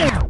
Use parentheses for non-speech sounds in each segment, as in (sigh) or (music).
Yeah.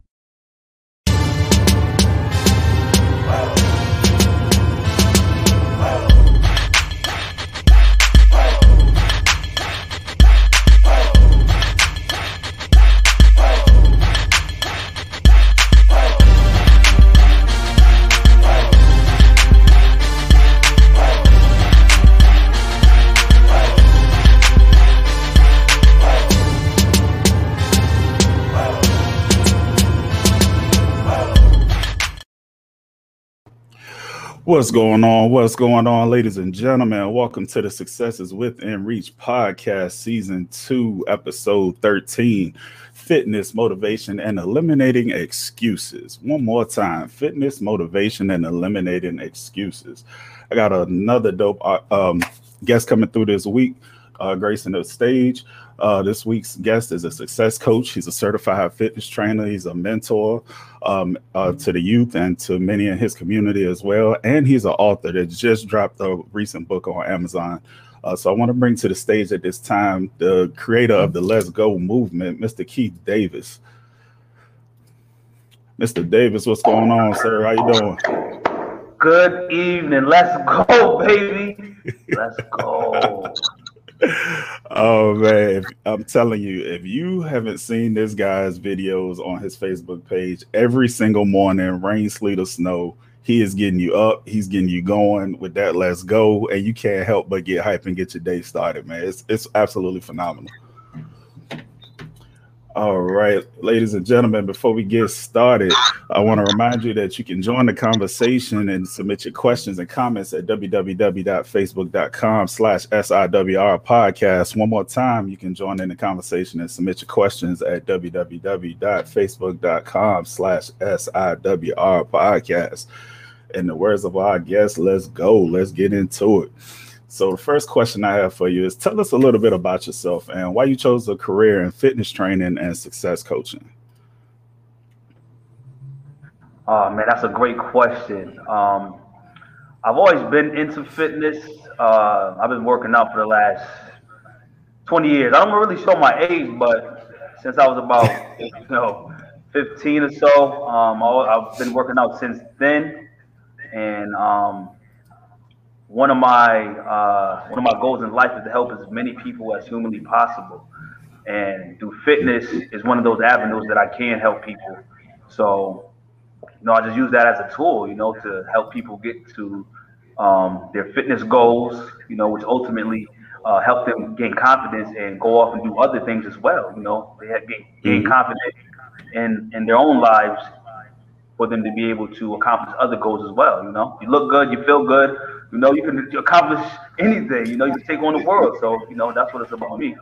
What's going on? What's going on, ladies and gentlemen? Welcome to the Success Is Within Reach podcast, season two, episode 13 Fitness, Motivation, and Eliminating Excuses. One more time fitness, motivation, and eliminating excuses. I got another dope uh, um, guest coming through this week, uh, gracing the stage. Uh, this week's guest is a success coach. He's a certified fitness trainer. He's a mentor um, uh, to the youth and to many in his community as well. And he's an author that just dropped a recent book on Amazon. Uh, so I want to bring to the stage at this time the creator of the Let's Go movement, Mr. Keith Davis. Mr. Davis, what's going on, sir? How you doing? Good evening. Let's go, baby. Let's go (laughs) oh man, I'm telling you, if you haven't seen this guy's videos on his Facebook page, every single morning, rain, sleet, or snow, he is getting you up, he's getting you going with that let's go, and you can't help but get hype and get your day started, man. It's it's absolutely phenomenal. All right, ladies and gentlemen, before we get started, I want to remind you that you can join the conversation and submit your questions and comments at www.facebook.com slash SIWR podcast. One more time, you can join in the conversation and submit your questions at www.facebook.com slash SIWR podcast. In the words of our guest, let's go. Let's get into it. So the first question I have for you is tell us a little bit about yourself and why you chose a career in fitness training and success coaching. Oh man, that's a great question. Um, I've always been into fitness. Uh, I've been working out for the last 20 years. I don't really show my age, but since I was about (laughs) you know 15 or so, um, I've been working out since then, and um, one of my uh, one of my goals in life is to help as many people as humanly possible, and through fitness is one of those avenues that I can help people. So, you know, I just use that as a tool, you know, to help people get to um, their fitness goals, you know, which ultimately uh, help them gain confidence and go off and do other things as well. You know, they have gain, gain mm-hmm. confidence in in their own lives for them to be able to accomplish other goals as well. You know, you look good, you feel good you know, you can accomplish anything. You know, you can take on the world. So, you know, that's what it's about me.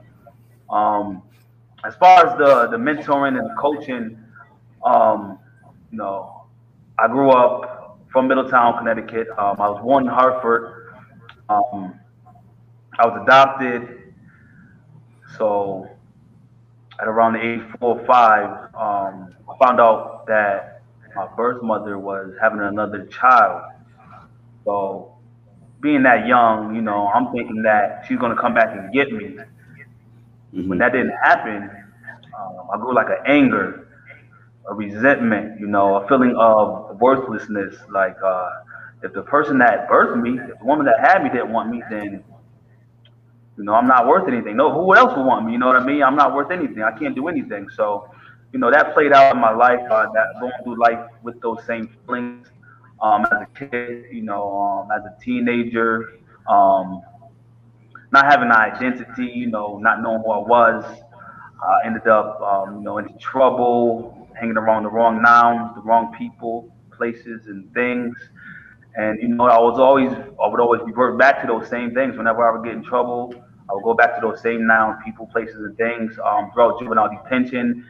Um, as far as the the mentoring and the coaching, um, you know, I grew up from Middletown, Connecticut. Um, I was born in Hartford. Um, I was adopted. So, at around the age four or five, um, I found out that my birth mother was having another child. So being that young, you know, I'm thinking that she's gonna come back and get me. Mm-hmm. When that didn't happen, um, I grew like an anger, a resentment, you know, a feeling of worthlessness. Like uh, if the person that birthed me, if the woman that had me didn't want me, then you know, I'm not worth anything. No, who else would want me? You know what I mean? I'm not worth anything. I can't do anything. So, you know, that played out in my life. Uh, that going through life with those same feelings um, as a kid, you know, um, as a teenager, um, not having an identity, you know, not knowing who I was. I ended up, um, you know, into trouble, hanging around the wrong nouns, the wrong people, places, and things. And you know, I was always, I would always revert back to those same things. Whenever I would get in trouble, I would go back to those same nouns, people, places, and things um, throughout juvenile detention,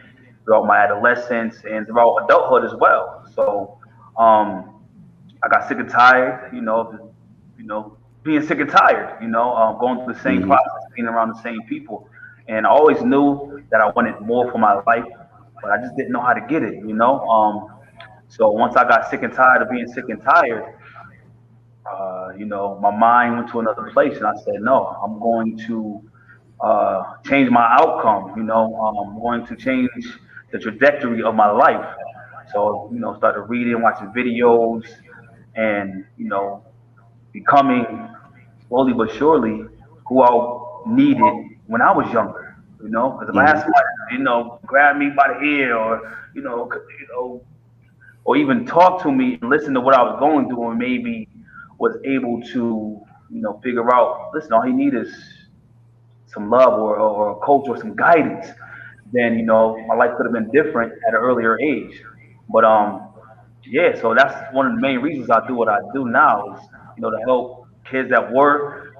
throughout my adolescence, and throughout adulthood as well. So, um, I got sick and tired, you know, you know, being sick and tired, you know, um, going through the same mm-hmm. process, being around the same people. And I always knew that I wanted more for my life, but I just didn't know how to get it, you know. Um, so once I got sick and tired of being sick and tired, uh, you know, my mind went to another place, and I said, no, I'm going to uh, change my outcome. You know, um, I'm going to change the trajectory of my life. So, you know, started reading, watching videos, and, you know, becoming slowly but surely who I needed when I was younger. You know, because if mm-hmm. I had somebody, you know, grab me by the ear or, you know, you know, or even talk to me and listen to what I was going through and maybe was able to, you know, figure out, listen, all he needs is some love or, or a coach or some guidance, then, you know, my life could have been different at an earlier age. But um, yeah, so that's one of the main reasons I do what I do now is, you know, to help kids that were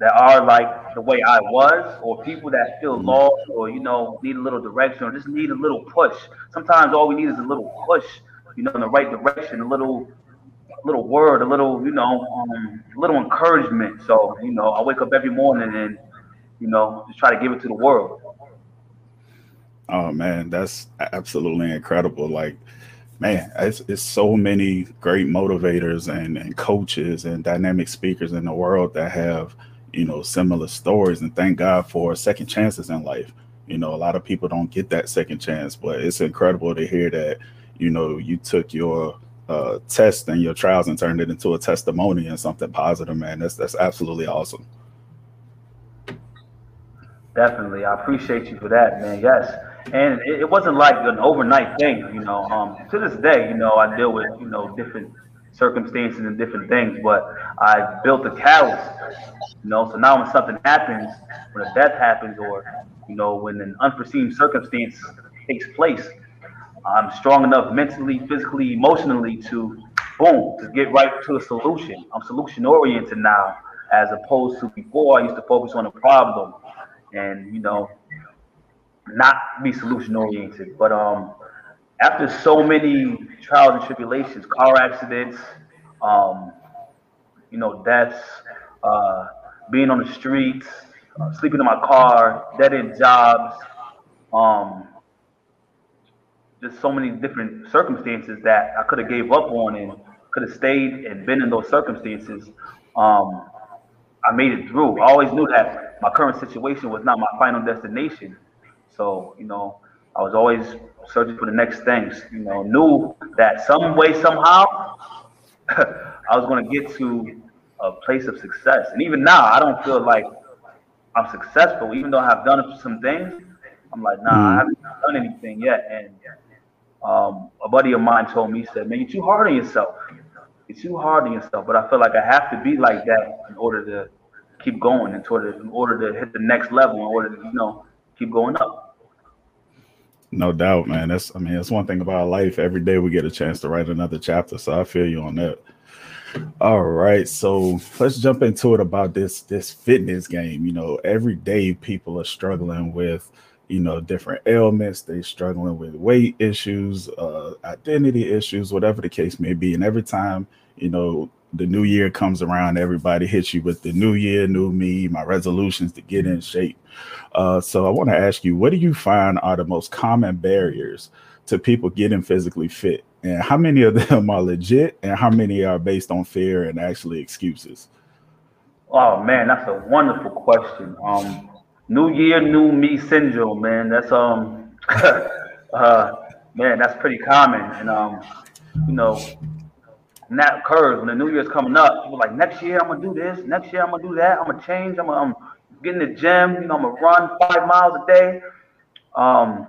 that are like the way I was, or people that feel mm-hmm. lost, or you know, need a little direction, or just need a little push. Sometimes all we need is a little push, you know, in the right direction, a little, little word, a little, you know, um, a little encouragement. So, you know, I wake up every morning and, you know, just try to give it to the world. Oh man, that's absolutely incredible. Like, man, it's, it's so many great motivators and, and coaches and dynamic speakers in the world that have, you know, similar stories. And thank God for second chances in life. You know, a lot of people don't get that second chance, but it's incredible to hear that, you know, you took your uh, test and your trials and turned it into a testimony and something positive, man. That's that's absolutely awesome. Definitely, I appreciate you for that, man. Yes, and it, it, wasn't like an overnight thing, you know. Um, to this day, you know, I deal with you know different circumstances and different things, but I built a catalyst, you know. So now when something happens, when a death happens, or you know, when an unforeseen circumstance takes place, I'm strong enough mentally, physically, emotionally to boom to get right to a solution. I'm solution oriented now, as opposed to before I used to focus on a problem and you know not be solution oriented. But um, after so many trials and tribulations, car accidents, um, you know, deaths, uh, being on the streets, uh, sleeping in my car, dead end jobs, um, just so many different circumstances that I could have gave up on and could have stayed and been in those circumstances. Um, I made it through. I always knew that my current situation was not my final destination. So, you know, I was always searching for the next things. You know, knew that some way, somehow, (laughs) I was going to get to a place of success. And even now, I don't feel like I'm successful, even though I've done some things. I'm like, nah, mm. I haven't done anything yet. And um, a buddy of mine told me, he said, man, you're too hard on yourself. You're too hard on yourself. But I feel like I have to be like that in order to keep going, in order, in order to hit the next level, in order to, you know, keep going up. No doubt, man. That's I mean, that's one thing about life. Every day we get a chance to write another chapter. So I feel you on that. All right, so let's jump into it about this this fitness game. You know, every day people are struggling with, you know, different ailments. They're struggling with weight issues, uh, identity issues, whatever the case may be. And every time, you know, the new year comes around, everybody hits you with the new year, new me, my resolutions to get in shape. Uh, so I want to ask you, what do you find are the most common barriers to people getting physically fit? And how many of them (laughs) are legit and how many are based on fear and actually excuses? Oh man, that's a wonderful question. Um, new year, new me syndrome, man. That's um (laughs) uh man, that's pretty common. And um, you know, that occurs when the new year's coming up. People like, next year I'm gonna do this, next year I'm gonna do that, I'm gonna change, I'm gonna I'm get in the gym, you know, I'm gonna run five miles a day. Um,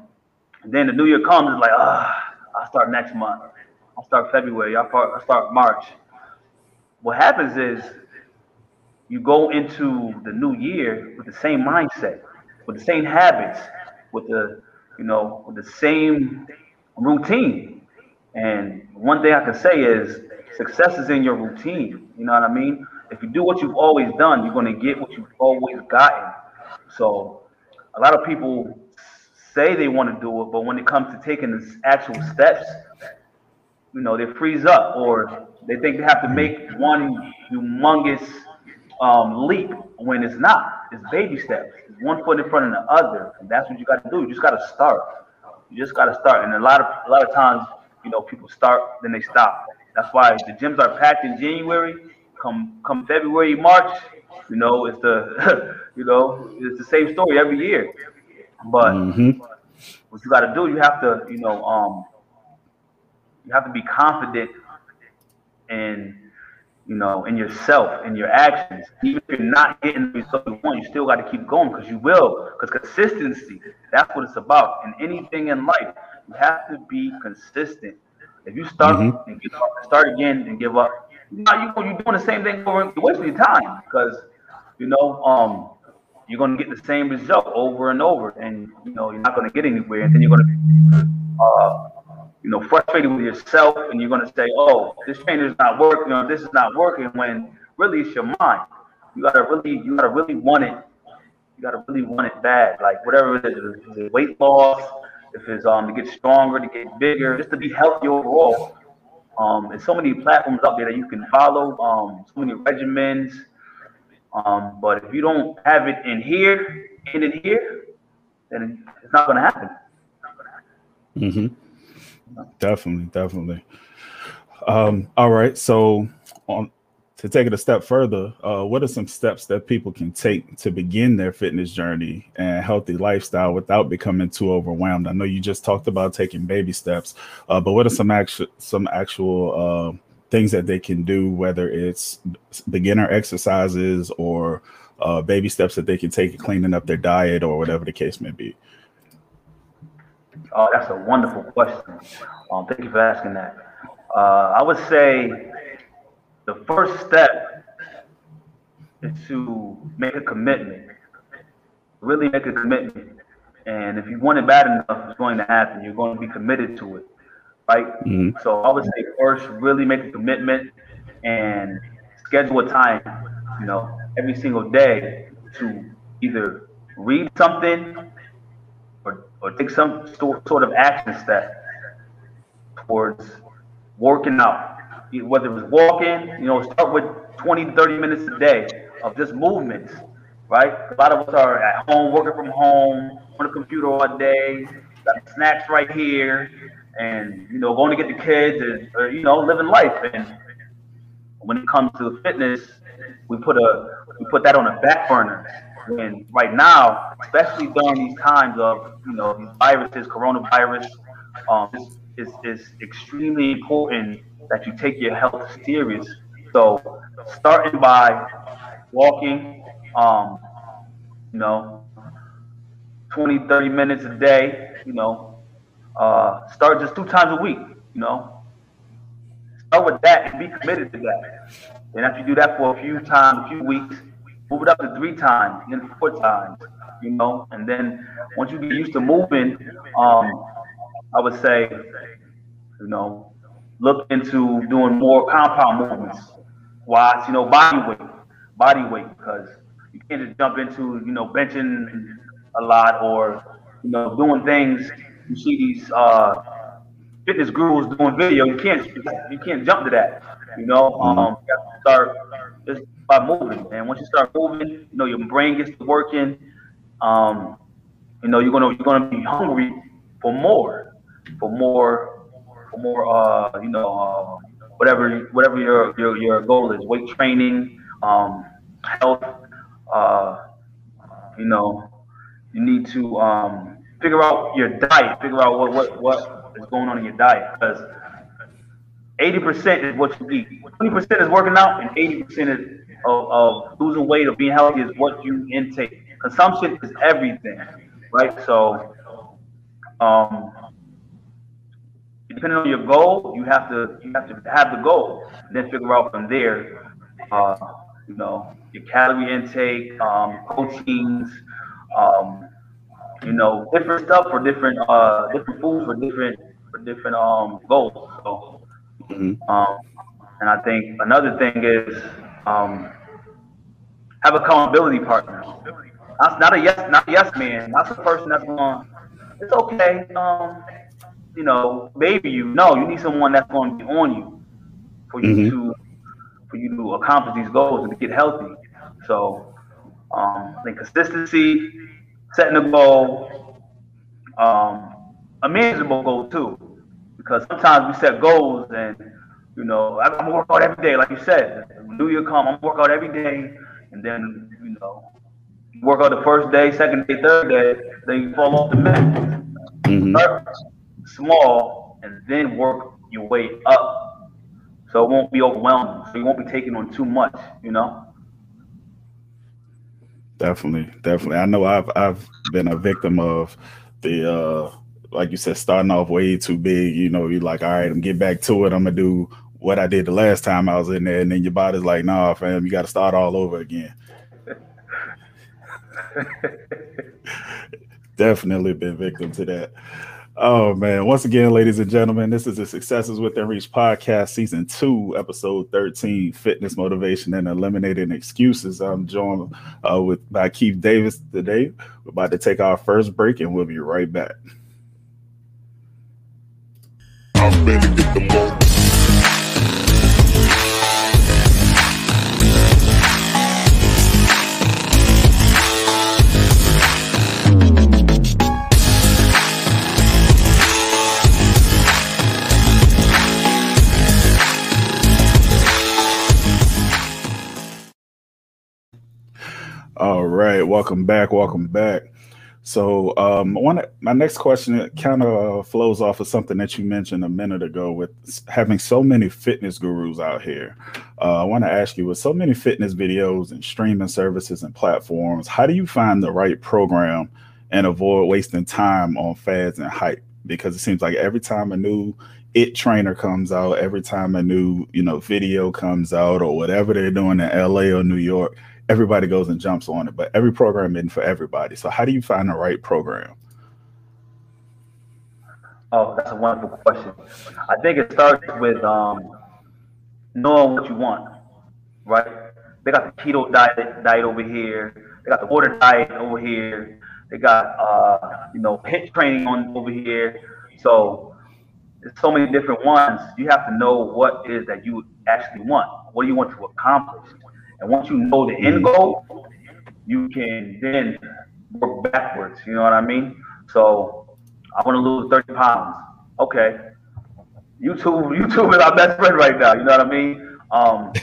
then the new year comes, it's like, ah, I'll start next month. I'll start February, I'll start, I'll start March. What happens is you go into the new year with the same mindset, with the same habits, with the, you know, with the same routine. And one thing I can say is success is in your routine. You know what I mean? If you do what you've always done, you're going to get what you've always gotten. So a lot of people say they want to do it, but when it comes to taking the actual steps, you know, they freeze up or they think they have to make one humongous um, leap when it's not. It's baby steps. One foot in front of the other, and that's what you got to do. You just got to start. You just got to start. And a lot of a lot of times, you know, people start, then they stop. That's why the gyms are packed in January. Come come February, March, you know, it's the (laughs) you know, it's the same story every year. But mm-hmm. what you got to do, you have to, you know, um, you have to be confident in, you know, in yourself, in your actions. Even if you're not getting the result you want, you still got to keep going because you will. Because consistency, that's what it's about. In anything in life, you have to be consistent. If you start mm-hmm. and give up, start again and give up, you know, you're doing the same thing over. You're wasting your time because, you know, um, you're going to get the same result over and over, and you know you're not going to get anywhere, and then you're going to be, uh, you know, frustrated with yourself, and you're going to say, "Oh, this trainer is not working, or this is not working," when really it's your mind. You gotta really, you gotta really want it. You gotta really want it bad, like whatever it is, if it's weight loss, if it's um to get stronger, to get bigger, just to be healthy overall. Um, there's so many platforms out there that you can follow. Um, so many regimens um, but if you don't have it in here and in here, then it's not going to happen. Mm-hmm. Definitely, definitely. Um, all right. So, on to take it a step further, uh, what are some steps that people can take to begin their fitness journey and healthy lifestyle without becoming too overwhelmed? I know you just talked about taking baby steps, uh, but what are some actual some actual uh, things that they can do, whether it's beginner exercises or uh, baby steps that they can take in cleaning up their diet or whatever the case may be? Oh, that's a wonderful question. Um, thank you for asking that. Uh, I would say the first step is to make a commitment. Really make a commitment. And if you want it bad enough, it's going to happen. You're going to be committed to it right? Mm-hmm. So I would say first, really make a commitment and schedule a time, you know, every single day to either read something or, or take some sort of action step towards working out. Whether it's walking, you know, start with 20, 30 minutes a day of just movements, right? A lot of us are at home, working from home, on the computer all day, got snacks right here, and you know going to get the kids and or, you know living life and when it comes to fitness we put a we put that on a back burner and right now especially during these times of you know these viruses coronavirus um is is extremely important that you take your health serious so starting by walking um you know 20 30 minutes a day you know uh, start just two times a week, you know. Start with that and be committed to that. And after you do that for a few times, a few weeks, move it up to three times, then four times, you know. And then once you get used to moving, um, I would say, you know, look into doing more compound movements. Watch, you know, body weight, body weight, because you can't just jump into, you know, benching a lot or, you know, doing things you see these uh, fitness gurus doing video, you can't you can't jump to that. You know, mm-hmm. um, you have to start just by moving. And once you start moving, you know your brain gets to working. Um, you know you're gonna you're gonna be hungry for more, for more, for more. Uh, you know, uh, whatever whatever your your your goal is, weight training, um, health. Uh, you know, you need to um, figure out your diet, figure out what what what is going on in your diet because 80% is what you eat. 20% is working out, and 80% is of, of, losing weight or being healthy is what you intake. Consumption is everything, right? So, um, depending on your goal, you have to you have to have the goal, then figure out from there, uh, you know, your calorie intake, um, proteins, um, you know, different stuff for different uh different foods for different for different um goals. So mm-hmm. um and I think another thing is um have accountability partners. Not, not a yes not a yes man, not the person that's going it's okay. Um you know, maybe you know you need someone that's going to be on you for you mm-hmm. to for you to accomplish these goals and to get healthy. So um, I think consistency setting a goal, um, a manageable goal too, because sometimes we set goals and you know I'm gonna work out every day, like you said. New Year come, I'm gonna work out every day, and then you know work out the first day, second day, third day, then you fall off the mat. Mm-hmm. Small and then work your way up. So it won't be overwhelming. So you won't be taking on too much, you know? Definitely, definitely. I know I've I've been a victim of the uh like you said, starting off way too big, you know, you're like, all right, I'm get back to it. I'm gonna do what I did the last time I was in there, and then your body's like, nah, fam, you gotta start all over again. (laughs) Definitely been victim to that. Oh man! Once again, ladies and gentlemen, this is the Success Is Within Reach podcast, season two, episode thirteen: fitness, motivation, and eliminating excuses. I'm joined uh, with by Keith Davis today. We're about to take our first break, and we'll be right back. Welcome back. Welcome back. So, um, one my next question kind of flows off of something that you mentioned a minute ago with having so many fitness gurus out here. Uh, I want to ask you, with so many fitness videos and streaming services and platforms, how do you find the right program and avoid wasting time on fads and hype? Because it seems like every time a new it trainer comes out, every time a new you know video comes out, or whatever they're doing in LA or New York everybody goes and jumps on it, but every program isn't for everybody. So how do you find the right program? Oh, that's a wonderful question. I think it starts with um, knowing what you want, right? They got the keto diet diet over here. They got the water diet over here. They got uh, you know HIIT training on over here. So there's so many different ones. You have to know what is that you actually want. What do you want to accomplish? And once you know the end goal, you can then work backwards. You know what I mean? So I want to lose 30 pounds. Okay. YouTube, (laughs) YouTube is our best friend right now. You know what I mean? Um,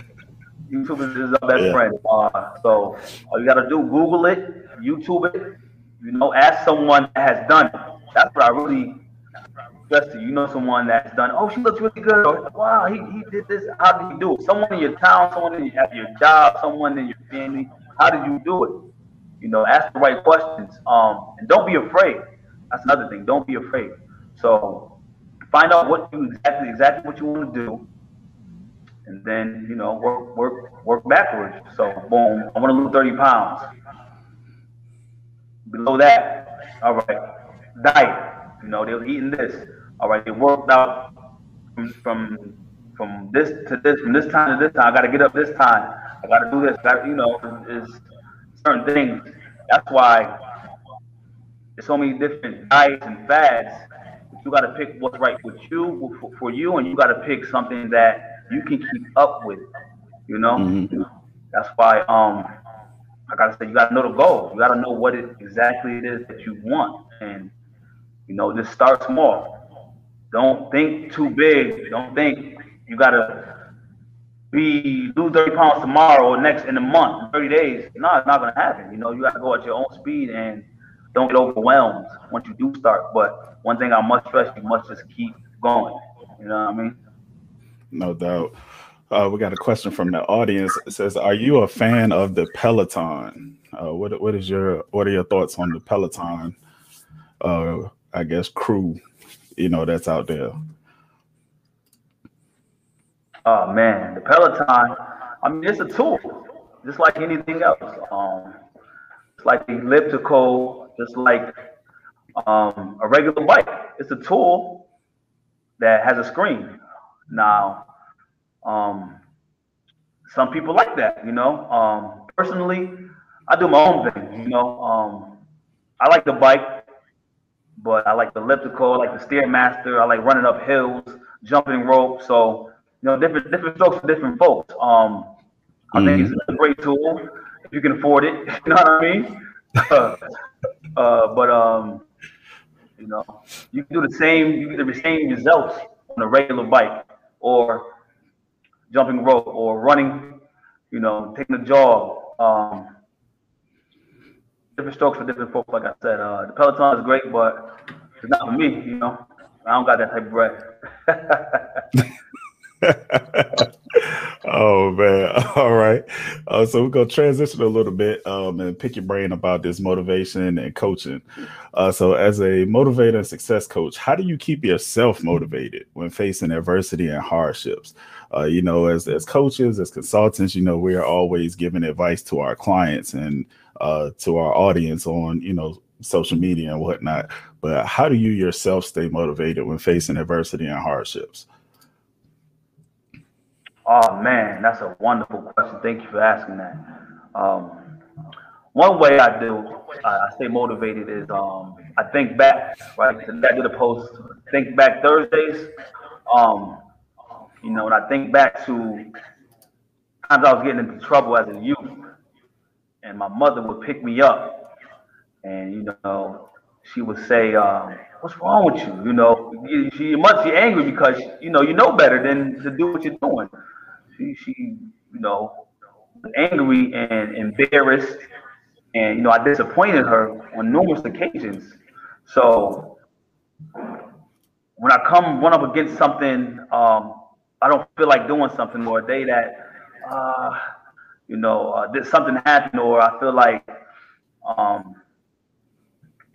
(laughs) YouTube is, our best yeah. friend. Uh, so all you got to do, Google it, YouTube it. You know, ask someone that has done it. That's what I really Justin, you know someone that's done, oh, she looks really good, or wow, he, he did this. How did he do it? Someone in your town, someone in your, at your job, someone in your family. How did you do it? You know, ask the right questions. Um, and don't be afraid. That's another thing. Don't be afraid. So find out what you exactly exactly what you want to do, and then you know work work work backwards. So boom, I want to lose thirty pounds. Below that, all right, diet. You know, they were eating this all right, they worked out from, from from this to this, from this time to this time. I got to get up this time. I got to do this. Got you know, it's certain things. That's why there's so many different diets and fads. You got to pick what's right with you for, for, you, and you got to pick something that you can keep up with. You know, mm-hmm. that's why um, I gotta say you gotta know the goal. You gotta know what it exactly it is that you want, and you know, just start small. Don't think too big. Don't think you gotta be lose 30 pounds tomorrow or next in a month, 30 days. No, it's not gonna happen. You know, you gotta go at your own speed and don't get overwhelmed once you do start. But one thing I must stress, you must just keep going. You know what I mean? No doubt. Uh, we got a question from the audience. It says, "Are you a fan of the Peloton? Uh, what What is your What are your thoughts on the Peloton? Uh, I guess crew you know that's out there? Oh man, the Peloton. I mean, it's a tool, just like anything else. Um, it's like the elliptical, just like um, a regular bike. It's a tool that has a screen. Now, um, some people like that, you know. Um, personally, I do my own thing, you know. Um, I like the bike but I like the elliptical, I like the stairmaster, I like running up hills, jumping rope. So you know, different different strokes for different folks. Um, I mm-hmm. think it's a great tool if you can afford it. (laughs) You know what I mean? uh, (laughs) uh, but um, you know, you can do the same. You get the same results on a regular bike or jumping rope or running. You know, taking a jog. Um, different strokes for different folks. Like I said, uh, the Peloton is great, but it's not for me. You know, I don't got that type of bread. (laughs) oh man (laughs) all right uh, so we're gonna transition a little bit um, and pick your brain about this motivation and coaching uh, so as a motivator and success coach how do you keep yourself motivated when facing adversity and hardships uh, you know as, as coaches as consultants you know we are always giving advice to our clients and uh, to our audience on you know social media and whatnot but how do you yourself stay motivated when facing adversity and hardships Oh man, that's a wonderful question. Thank you for asking that. Um, one way I do, I stay motivated is um, I think back. Right, I did a post. Think back Thursdays. Um, you know, and I think back to times I was getting into trouble as a youth, and my mother would pick me up, and you know, she would say, um, "What's wrong with you?" You know, she must be angry because you know you know better than to do what you're doing she, she you know, angry and embarrassed, and you know, I disappointed her on numerous occasions. So when I come run up against something, um, I don't feel like doing something, or a day that, uh, you know, uh, did something happen, or I feel like, um,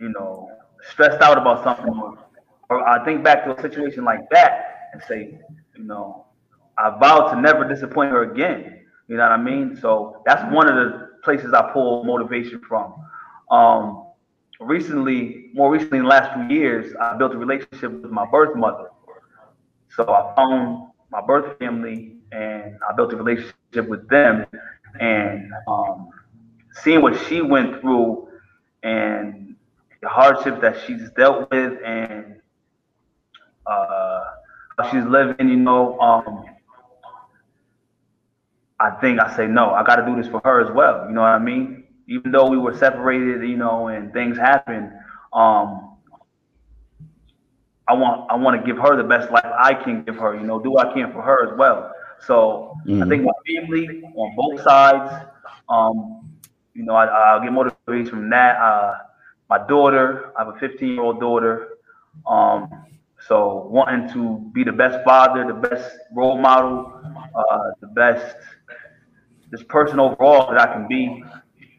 you know, stressed out about something, or, or I think back to a situation like that and say, you know, I vow to never disappoint her again. You know what I mean? So that's one of the places I pull motivation from. Um, recently, more recently, in the last few years, I built a relationship with my birth mother. So I found my birth family and I built a relationship with them. And um, seeing what she went through and the hardships that she's dealt with and uh, she's living, you know, um, I think I say no. I got to do this for her as well. You know what I mean? Even though we were separated, you know, and things happened, um, I want I want to give her the best life I can give her. You know, do what I can for her as well. So mm-hmm. I think my family on both sides, um, you know, I, I get motivation from that. Uh, my daughter, I have a 15 year old daughter. Um, so wanting to be the best father, the best role model, uh, the best this person overall that I can be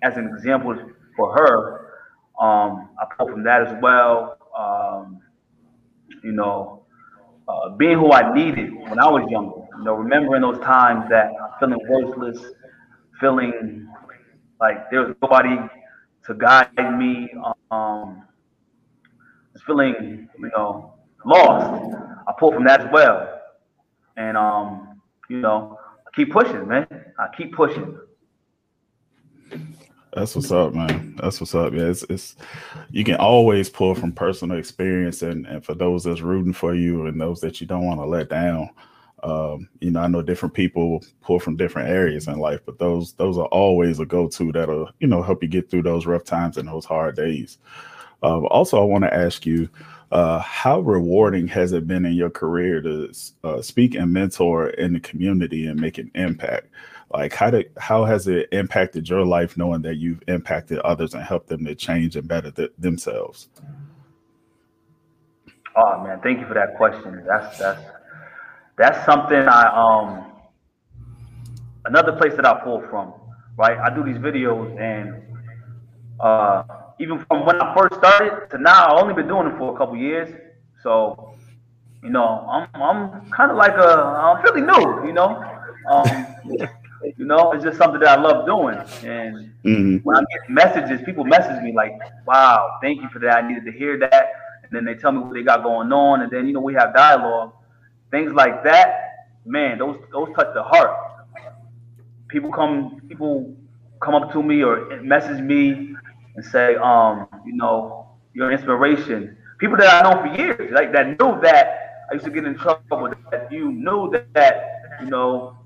as an example for her. Um, I pull from that as well. Um, you know, uh, being who I needed when I was younger. You know, remembering those times that I'm feeling worthless, feeling like there was nobody to guide me. Um, feeling, you know, lost. I pull from that as well. And um, you know, keep pushing, man. I keep pushing. That's what's up, man. That's what's up. Yeah, it's, it's you can always pull from personal experience, and and for those that's rooting for you and those that you don't want to let down. Um, you know, I know different people pull from different areas in life, but those those are always a go to that'll you know help you get through those rough times and those hard days. Uh, also, I want to ask you, uh, how rewarding has it been in your career to uh, speak and mentor in the community and make an impact? Like, how did how has it impacted your life, knowing that you've impacted others and helped them to change and better th- themselves? Oh man, thank you for that question. That's that's that's something I um another place that I pull from. Right, I do these videos and uh even from when I first started to now, I've only been doing it for a couple years. So, you know, I'm I'm kind of like a I'm fairly new, you know. Um, (laughs) you know, it's just something that I love doing. And mm-hmm. when I get messages, people message me like, "Wow, thank you for that. I needed to hear that." And then they tell me what they got going on, and then you know we have dialogue, things like that. Man, those those touch the heart. People come people come up to me or message me and say, um, you know, your inspiration. People that I know for years, like that knew that I used to get in trouble that. You knew that, that you know,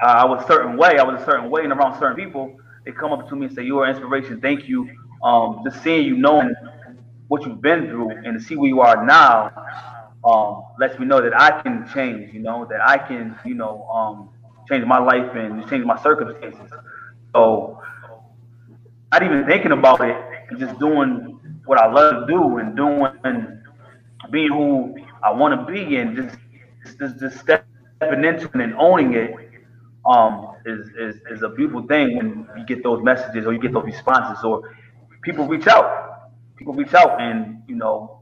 I was a certain way. I was a certain way and around certain people. They come up to me and say, "You are inspiration. Thank you." Um, just seeing you, knowing what you've been through, and to see where you are now, um, lets me know that I can change. You know, that I can, you know, um, change my life and change my circumstances. So not even thinking about it just doing what I love to do and doing and being who I want to be and just just, just stepping into it and owning it um, is, is is a beautiful thing when you get those messages or you get those responses or people reach out. People reach out and you know,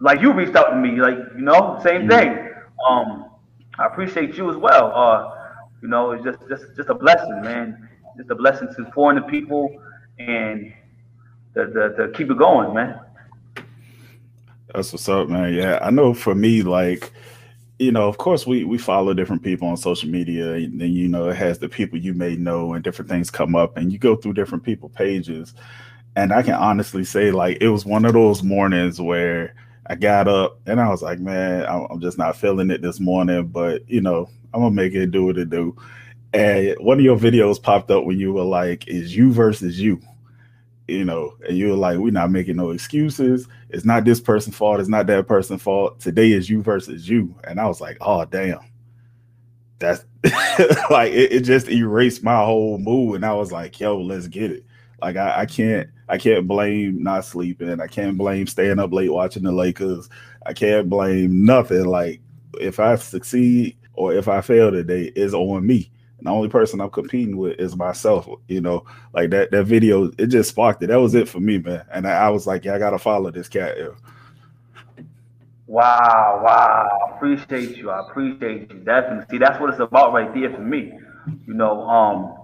like you reached out to me, like you know, same mm-hmm. thing. Um, I appreciate you as well. Uh, you know, it's just just just a blessing, man. Just a blessing to foreign the people and to, to, to keep it going, man. That's what's up, man. Yeah, I know for me, like, you know, of course we we follow different people on social media, and then you know it has the people you may know, and different things come up, and you go through different people pages, and I can honestly say, like, it was one of those mornings where I got up and I was like, man, I'm just not feeling it this morning, but you know, I'm gonna make it do what it do. And one of your videos popped up when you were like, "Is you versus you?" you know, and you're like, we're not making no excuses. It's not this person's fault. It's not that person's fault. Today is you versus you. And I was like, oh damn. That's (laughs) like it, it, just erased my whole mood. And I was like, yo, let's get it. Like I, I can't I can't blame not sleeping. I can't blame staying up late watching the Lakers. I can't blame nothing. Like if I succeed or if I fail today, it's on me And the only person I'm competing with is myself. You know, like that that video, it just sparked it. That was it for me, man. And I, I was like, yeah, I gotta follow this cat. Yeah. Wow, wow. I appreciate you. I appreciate you. Definitely. See, that's what it's about right there for me. You know, um,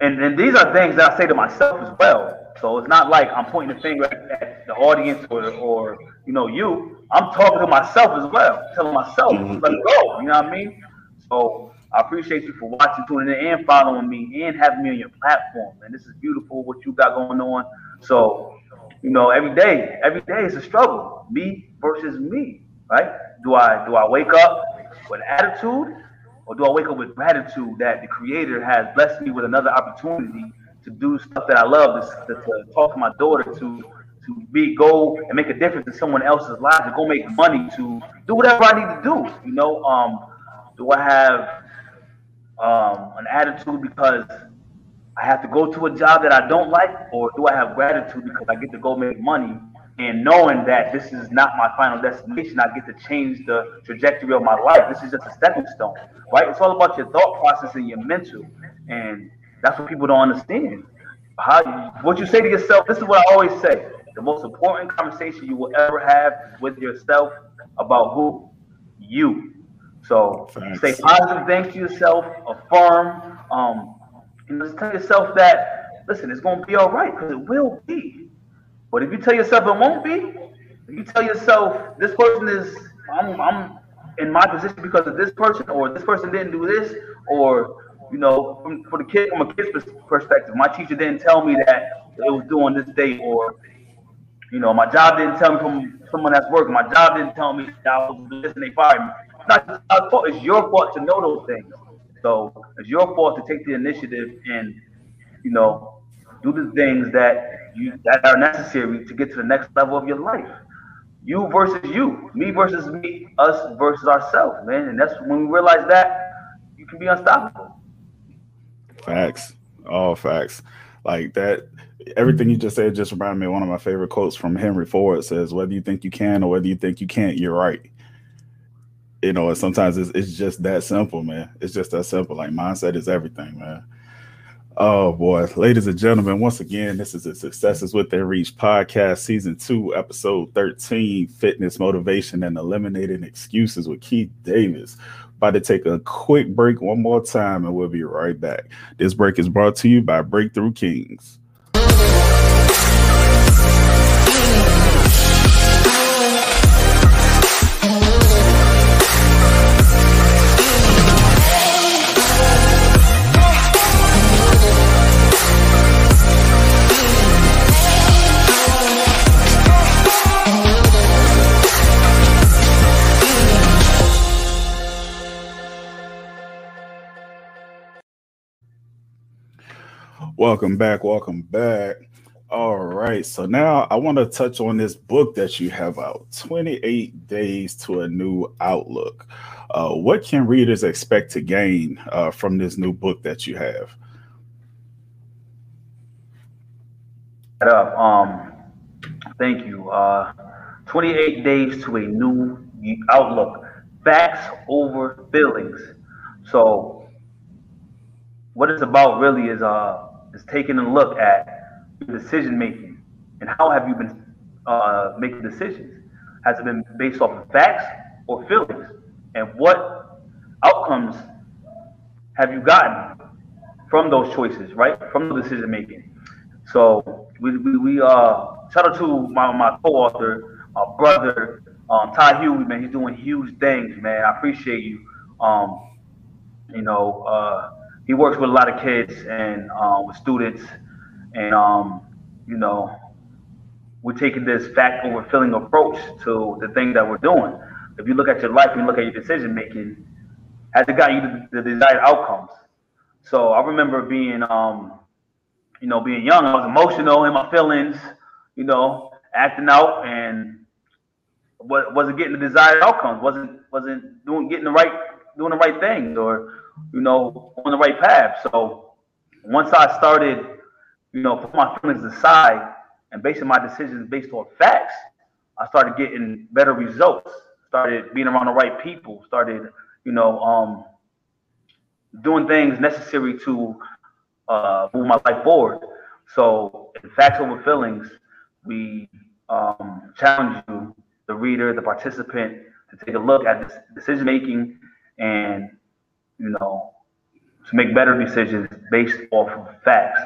and, and these are things that I say to myself as well. So it's not like I'm pointing the finger at the audience or or you know you. I'm talking to myself as well, telling myself, mm-hmm. let it go. You know what I mean? So I appreciate you for watching, tuning in, and following me, and having me on your platform. And this is beautiful what you got going on. So, you know, every day, every day is a struggle. Me versus me, right? Do I do I wake up with attitude, or do I wake up with gratitude that the Creator has blessed me with another opportunity to do stuff that I love, to, to, talk to my daughter, to to be go and make a difference in someone else's life, to go make money, to do whatever I need to do. You know, um, do I have um, an attitude because I have to go to a job that I don't like, or do I have gratitude because I get to go make money and knowing that this is not my final destination, I get to change the trajectory of my life. This is just a stepping stone, right? It's all about your thought process and your mental, and that's what people don't understand. How what you say to yourself? This is what I always say: the most important conversation you will ever have with yourself about who you so Thanks. say positive things to yourself, affirm, um, and just tell yourself that listen, it's gonna be all right because it will be. But if you tell yourself it won't be, if you tell yourself this person is I'm I'm in my position because of this person, or this person didn't do this, or you know, from, for the kid from a kid's perspective, my teacher didn't tell me that it was doing this day, or you know, my job didn't tell me from someone that's working. My job didn't tell me that I was this and they fired me not our fault. It's your fault to know those things. So it's your fault to take the initiative and you know do the things that you that are necessary to get to the next level of your life. You versus you, me versus me, us versus ourselves, man. And that's when we realize that you can be unstoppable. Facts, all facts. Like that, everything you just said just reminded me of one of my favorite quotes from Henry Ford says, Whether you think you can or whether you think you can't, you're right you know, sometimes it's, it's just that simple, man. It's just that simple. Like mindset is everything, man. Oh boy, ladies and gentlemen, once again, this is the Success Is Within Reach podcast, season two, episode 13 Fitness, Motivation, and Eliminating Excuses with Keith Davis. About to take a quick break one more time, and we'll be right back. This break is brought to you by Breakthrough Kings. Welcome back. Welcome back. All right. So now I want to touch on this book that you have out 28 Days to a New Outlook. Uh, what can readers expect to gain uh, from this new book that you have? Um, Thank you. Uh, 28 days to a new outlook. Facts over feelings. So, what it's about really is uh is taking a look at decision making and how have you been uh, making decisions? Has it been based off of facts or feelings? And what outcomes have you gotten from those choices, right? From the decision making. So we, we, we uh shout out to my, my co-author, my brother, um, Ty Huey, man. He's doing huge things, man. I appreciate you. Um, you know, uh, he works with a lot of kids and uh, with students, and um, you know, we're taking this fact over feeling approach to the things that we're doing. If you look at your life and you look at your decision making, has it got you the, the desired outcomes? So I remember being, um, you know, being young. I was emotional in my feelings, you know, acting out, and wasn't getting the desired outcomes. wasn't wasn't doing getting the right doing the right things, or you know, on the right path. So once I started, you know, put my feelings aside and basing my decisions based on facts, I started getting better results. Started being around the right people. Started, you know, um, doing things necessary to uh, move my life forward. So, in facts over feelings, we um, challenge you, the reader, the participant, to take a look at this decision making and, you know, to make better decisions based off of facts.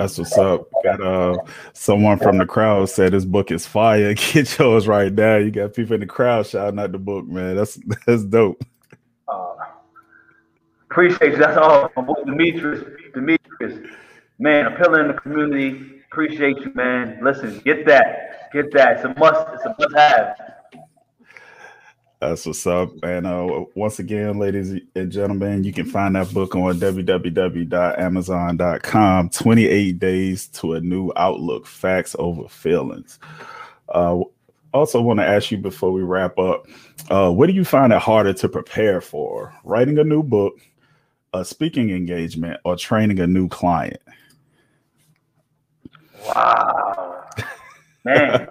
That's what's up. Got uh someone from the crowd said this book is fire. (laughs) Get yours right now. You got people in the crowd shouting out the book, man. That's that's dope. Uh, appreciate you. That's all. My boy Demetrius. Demetrius. Man, a pillar in the community. Appreciate you, man. Listen, get that. Get that. It's a must, it's a must have. That's what's up. And uh, once again, ladies and gentlemen, you can find that book on www.amazon.com 28 Days to a New Outlook Facts Over Feelings. Uh, also, want to ask you before we wrap up uh, what do you find it harder to prepare for? Writing a new book, a speaking engagement, or training a new client? Wow. Man,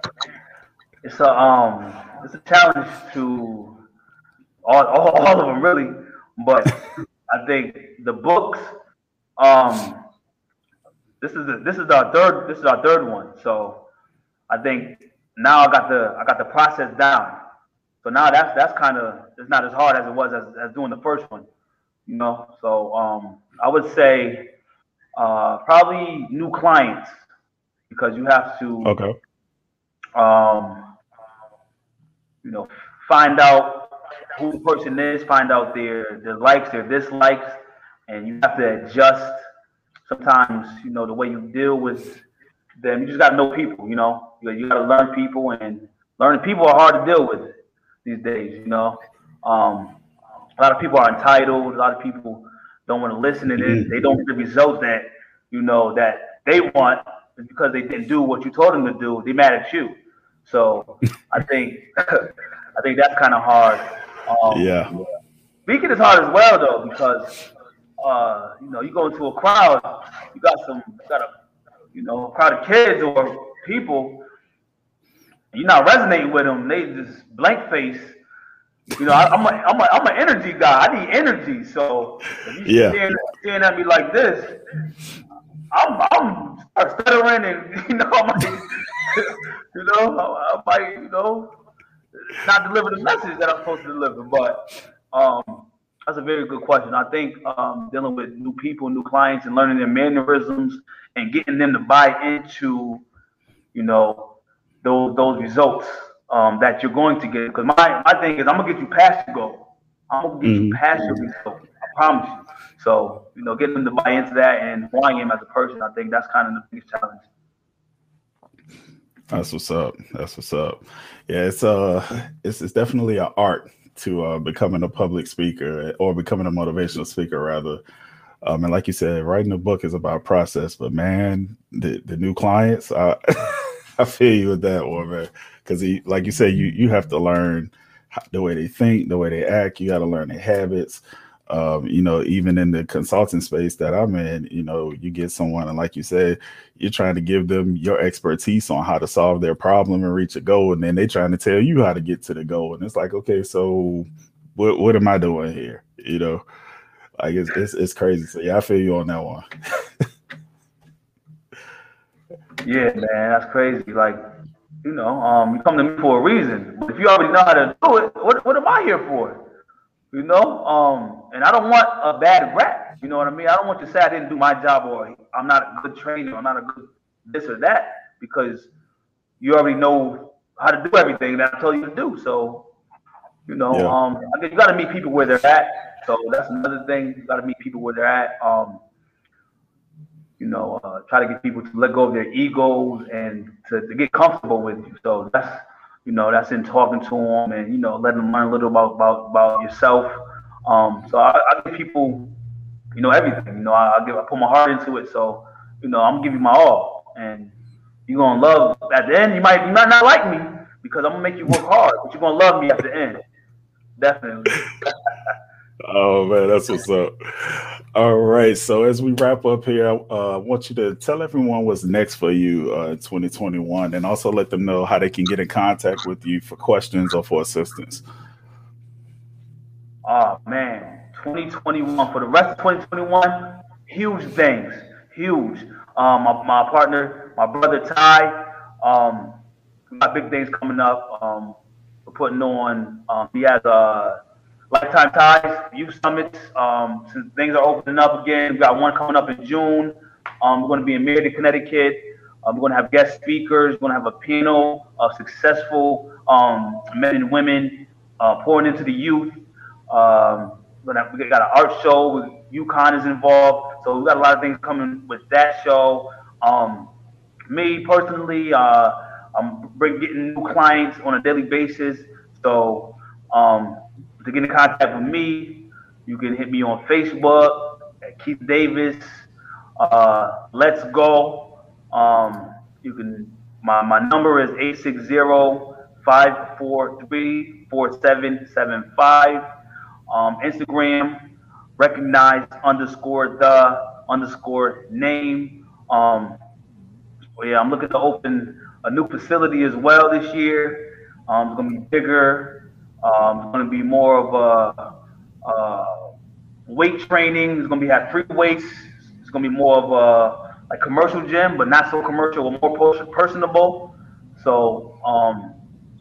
(laughs) it's a, um, it's a challenge to all, all, all of them really, but I think the books. Um, this is the, this is our third this is our third one, so I think now I got the I got the process down. So now that's that's kind of it's not as hard as it was as, as doing the first one, you know. So um, I would say uh, probably new clients because you have to okay. Um, you know, find out who the person is, find out their their likes, their dislikes, and you have to adjust. Sometimes, you know, the way you deal with them, you just got to know people. You know, you, you got to learn people, and learning people are hard to deal with these days. You know, um, a lot of people are entitled. A lot of people don't want to listen to this. They don't get the results that you know that they want because they didn't do what you told them to do. They mad at you. So I think (laughs) I think that's kind of hard. Um, yeah. Speaking is hard as well though because uh, you know you go into a crowd, you got some you got a you know crowd of kids or people. You're not resonating with them. They just blank face. You know, I, am a, I'm a, I'm an energy guy. I need energy. So if you yeah. staring, staring at me like this, I'm I'm stuttering and (laughs) you know I'm (laughs) you know, I, I might, you know, not deliver the message that I'm supposed to deliver. But um, that's a very good question. I think um, dealing with new people, new clients, and learning their mannerisms and getting them to buy into, you know, those those results um, that you're going to get. Because my my thing is, I'm gonna get you past your goal. I'm gonna get mm-hmm. you past your result. I promise you. So, you know, getting them to buy into that and who I am as a person, I think that's kind of the biggest challenge. That's what's up. That's what's up. Yeah, it's uh it's it's definitely an art to uh becoming a public speaker or becoming a motivational speaker rather. Um and like you said, writing a book is about process, but man, the the new clients, I (laughs) I feel you with that one, man. Cause he like you said, you you have to learn the way they think, the way they act, you gotta learn their habits. Um, you know, even in the consulting space that I'm in, you know, you get someone and like you said, you're trying to give them your expertise on how to solve their problem and reach a goal, and then they're trying to tell you how to get to the goal. And it's like, okay, so what what am I doing here? You know, like it's it's, it's crazy. So yeah, I feel you on that one. (laughs) yeah, man, that's crazy. Like, you know, um, you come to me for a reason. But if you already know how to do it, what what am I here for? You know, um, and I don't want a bad rap. You know what I mean? I don't want to say I didn't do my job or I'm not a good trainer, I'm not a good this or that, because you already know how to do everything that I tell you to do. So, you know, yeah. um, I mean, you got to meet people where they're at. So that's another thing. You got to meet people where they're at. Um, you know, uh, try to get people to let go of their egos and to, to get comfortable with you. So that's you know, that's in talking to them and you know, letting them learn a little about about about yourself. Um, so I, I give people, you know, everything. You know, I, I give I put my heart into it. So you know, I'm you my all, and you're gonna love. At the end, you might you might not like me because I'm gonna make you work hard, but you're gonna love me at the end. Definitely. (laughs) oh man, that's what's up. All right. So as we wrap up here, uh, I want you to tell everyone what's next for you uh, in 2021 and also let them know how they can get in contact with you for questions or for assistance. Oh, man. 2021, for the rest of 2021, huge things. Huge. Um, my, my partner, my brother Ty, um, got big things coming up. Um, we're putting on, um, he has a Lifetime Ties Youth Summits. Um, since things are opening up again, we got one coming up in June. Um, we're going to be in Meriden, Connecticut. Um, we're going to have guest speakers. We're going to have a panel of successful um, men and women uh, pouring into the youth. Um, we got an art show with UConn is involved. So we got a lot of things coming with that show. Um, me personally, uh, I'm getting new clients on a daily basis. So um, to get in contact with me, you can hit me on Facebook at Keith Davis. Uh, let's go. Um, you can my, my number is 860-543-4775. Um, Instagram, recognize underscore the underscore name. Um, yeah, I'm looking to open a new facility as well this year. Um, it's gonna be bigger, um, it's going to be more of a, a weight training. It's going to be have free weights. It's going to be more of a like commercial gym, but not so commercial, or more personable. So, um,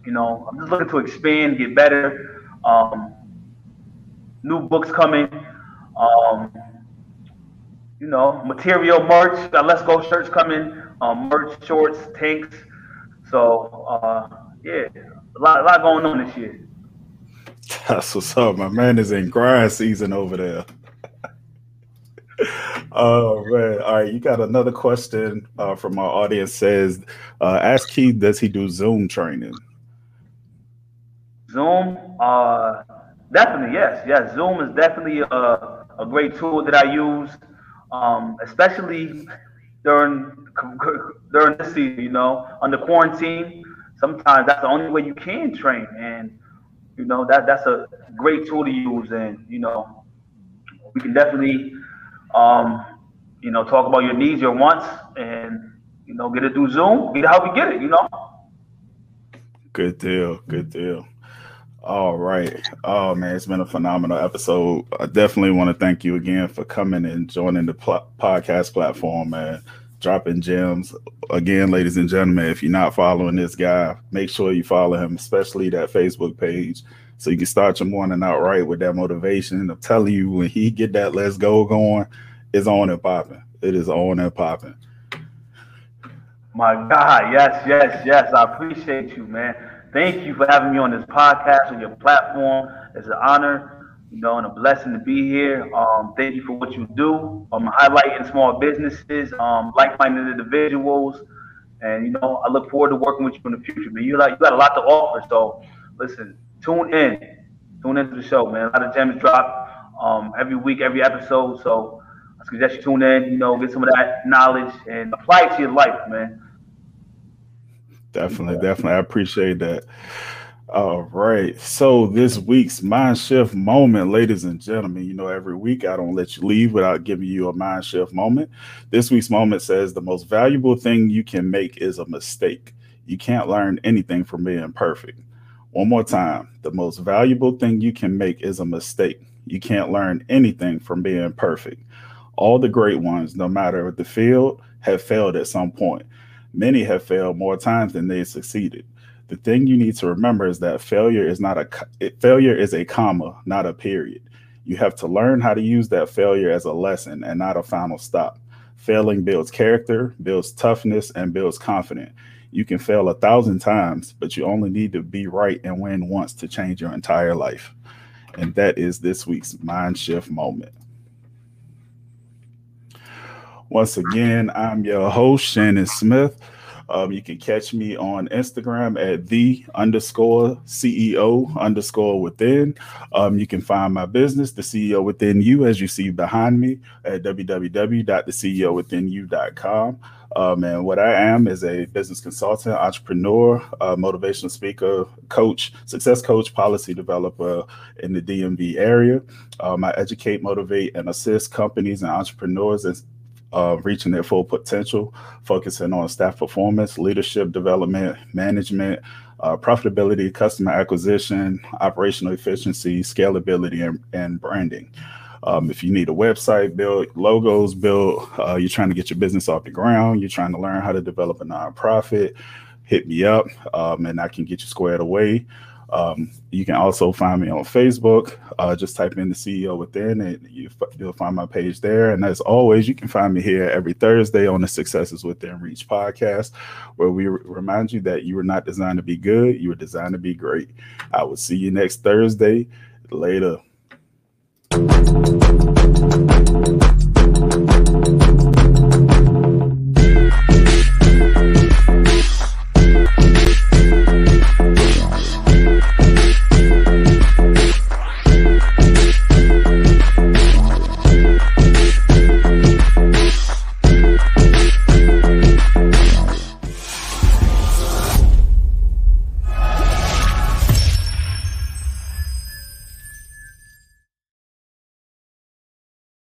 you know, I'm just looking to expand, get better. Um, new books coming. Um, you know, material merch. Let's Go shirts coming. Um, merch, shorts, tanks. So, uh, yeah, a lot, a lot going on this year. (laughs) That's what's up. My man is in grind season over there. (laughs) oh man! All right, you got another question uh, from our audience. Says, uh, ask Keith, does he do Zoom training? Zoom, uh, definitely yes, yes. Zoom is definitely a, a great tool that I use, um, especially during (laughs) during this season. You know, under quarantine, sometimes that's the only way you can train and you know that that's a great tool to use, and you know we can definitely um, you know talk about your needs, your wants, and you know get it through Zoom. Get help you get it. You know. Good deal. Good deal. All right. Oh man, it's been a phenomenal episode. I definitely want to thank you again for coming and joining the pl- podcast platform, man dropping gems. Again, ladies and gentlemen, if you're not following this guy, make sure you follow him, especially that Facebook page, so you can start your morning out right with that motivation. I'm telling you, when he get that let's go going, it's on and popping. It is on and popping. My God, yes, yes, yes. I appreciate you, man. Thank you for having me on this podcast on your platform. It's an honor you know, and a blessing to be here. Um, thank you for what you do. Um, highlighting small businesses, um, like-minded individuals, and you know, I look forward to working with you in the future. Man, you like you got a lot to offer, so listen, tune in, tune into the show, man. A lot of gems drop um, every week, every episode. So I suggest you tune in. You know, get some of that knowledge and apply it to your life, man. Definitely, definitely, I appreciate that. All right. So this week's mind shift moment, ladies and gentlemen, you know, every week I don't let you leave without giving you a mind shift moment. This week's moment says the most valuable thing you can make is a mistake. You can't learn anything from being perfect. One more time. The most valuable thing you can make is a mistake. You can't learn anything from being perfect. All the great ones, no matter the field, have failed at some point. Many have failed more times than they succeeded the thing you need to remember is that failure is not a failure is a comma, not a period. You have to learn how to use that failure as a lesson and not a final stop. Failing builds character, builds toughness, and builds confidence. You can fail a thousand times, but you only need to be right and win once to change your entire life. And that is this week's mind shift moment. Once again, I'm your host, Shannon Smith. Um, you can catch me on Instagram at the underscore CEO underscore within. Um, you can find my business, The CEO Within You, as you see behind me at www.theceowithinyou.com. Um, and what I am is a business consultant, entrepreneur, uh, motivational speaker, coach, success coach, policy developer in the DMV area. Um, I educate, motivate, and assist companies and entrepreneurs and reaching their full potential, focusing on staff performance, leadership development, management, uh, profitability, customer acquisition, operational efficiency, scalability, and, and branding. Um, if you need a website built, logos built, uh, you're trying to get your business off the ground, you're trying to learn how to develop a nonprofit, hit me up um, and I can get you squared away. Um, you can also find me on Facebook. Uh, just type in the CEO within, it. you, will find my page there. And as always, you can find me here every Thursday on the Success Is Within Reach podcast, where we remind you that you were not designed to be good, you were designed to be great. I will see you next Thursday. Later.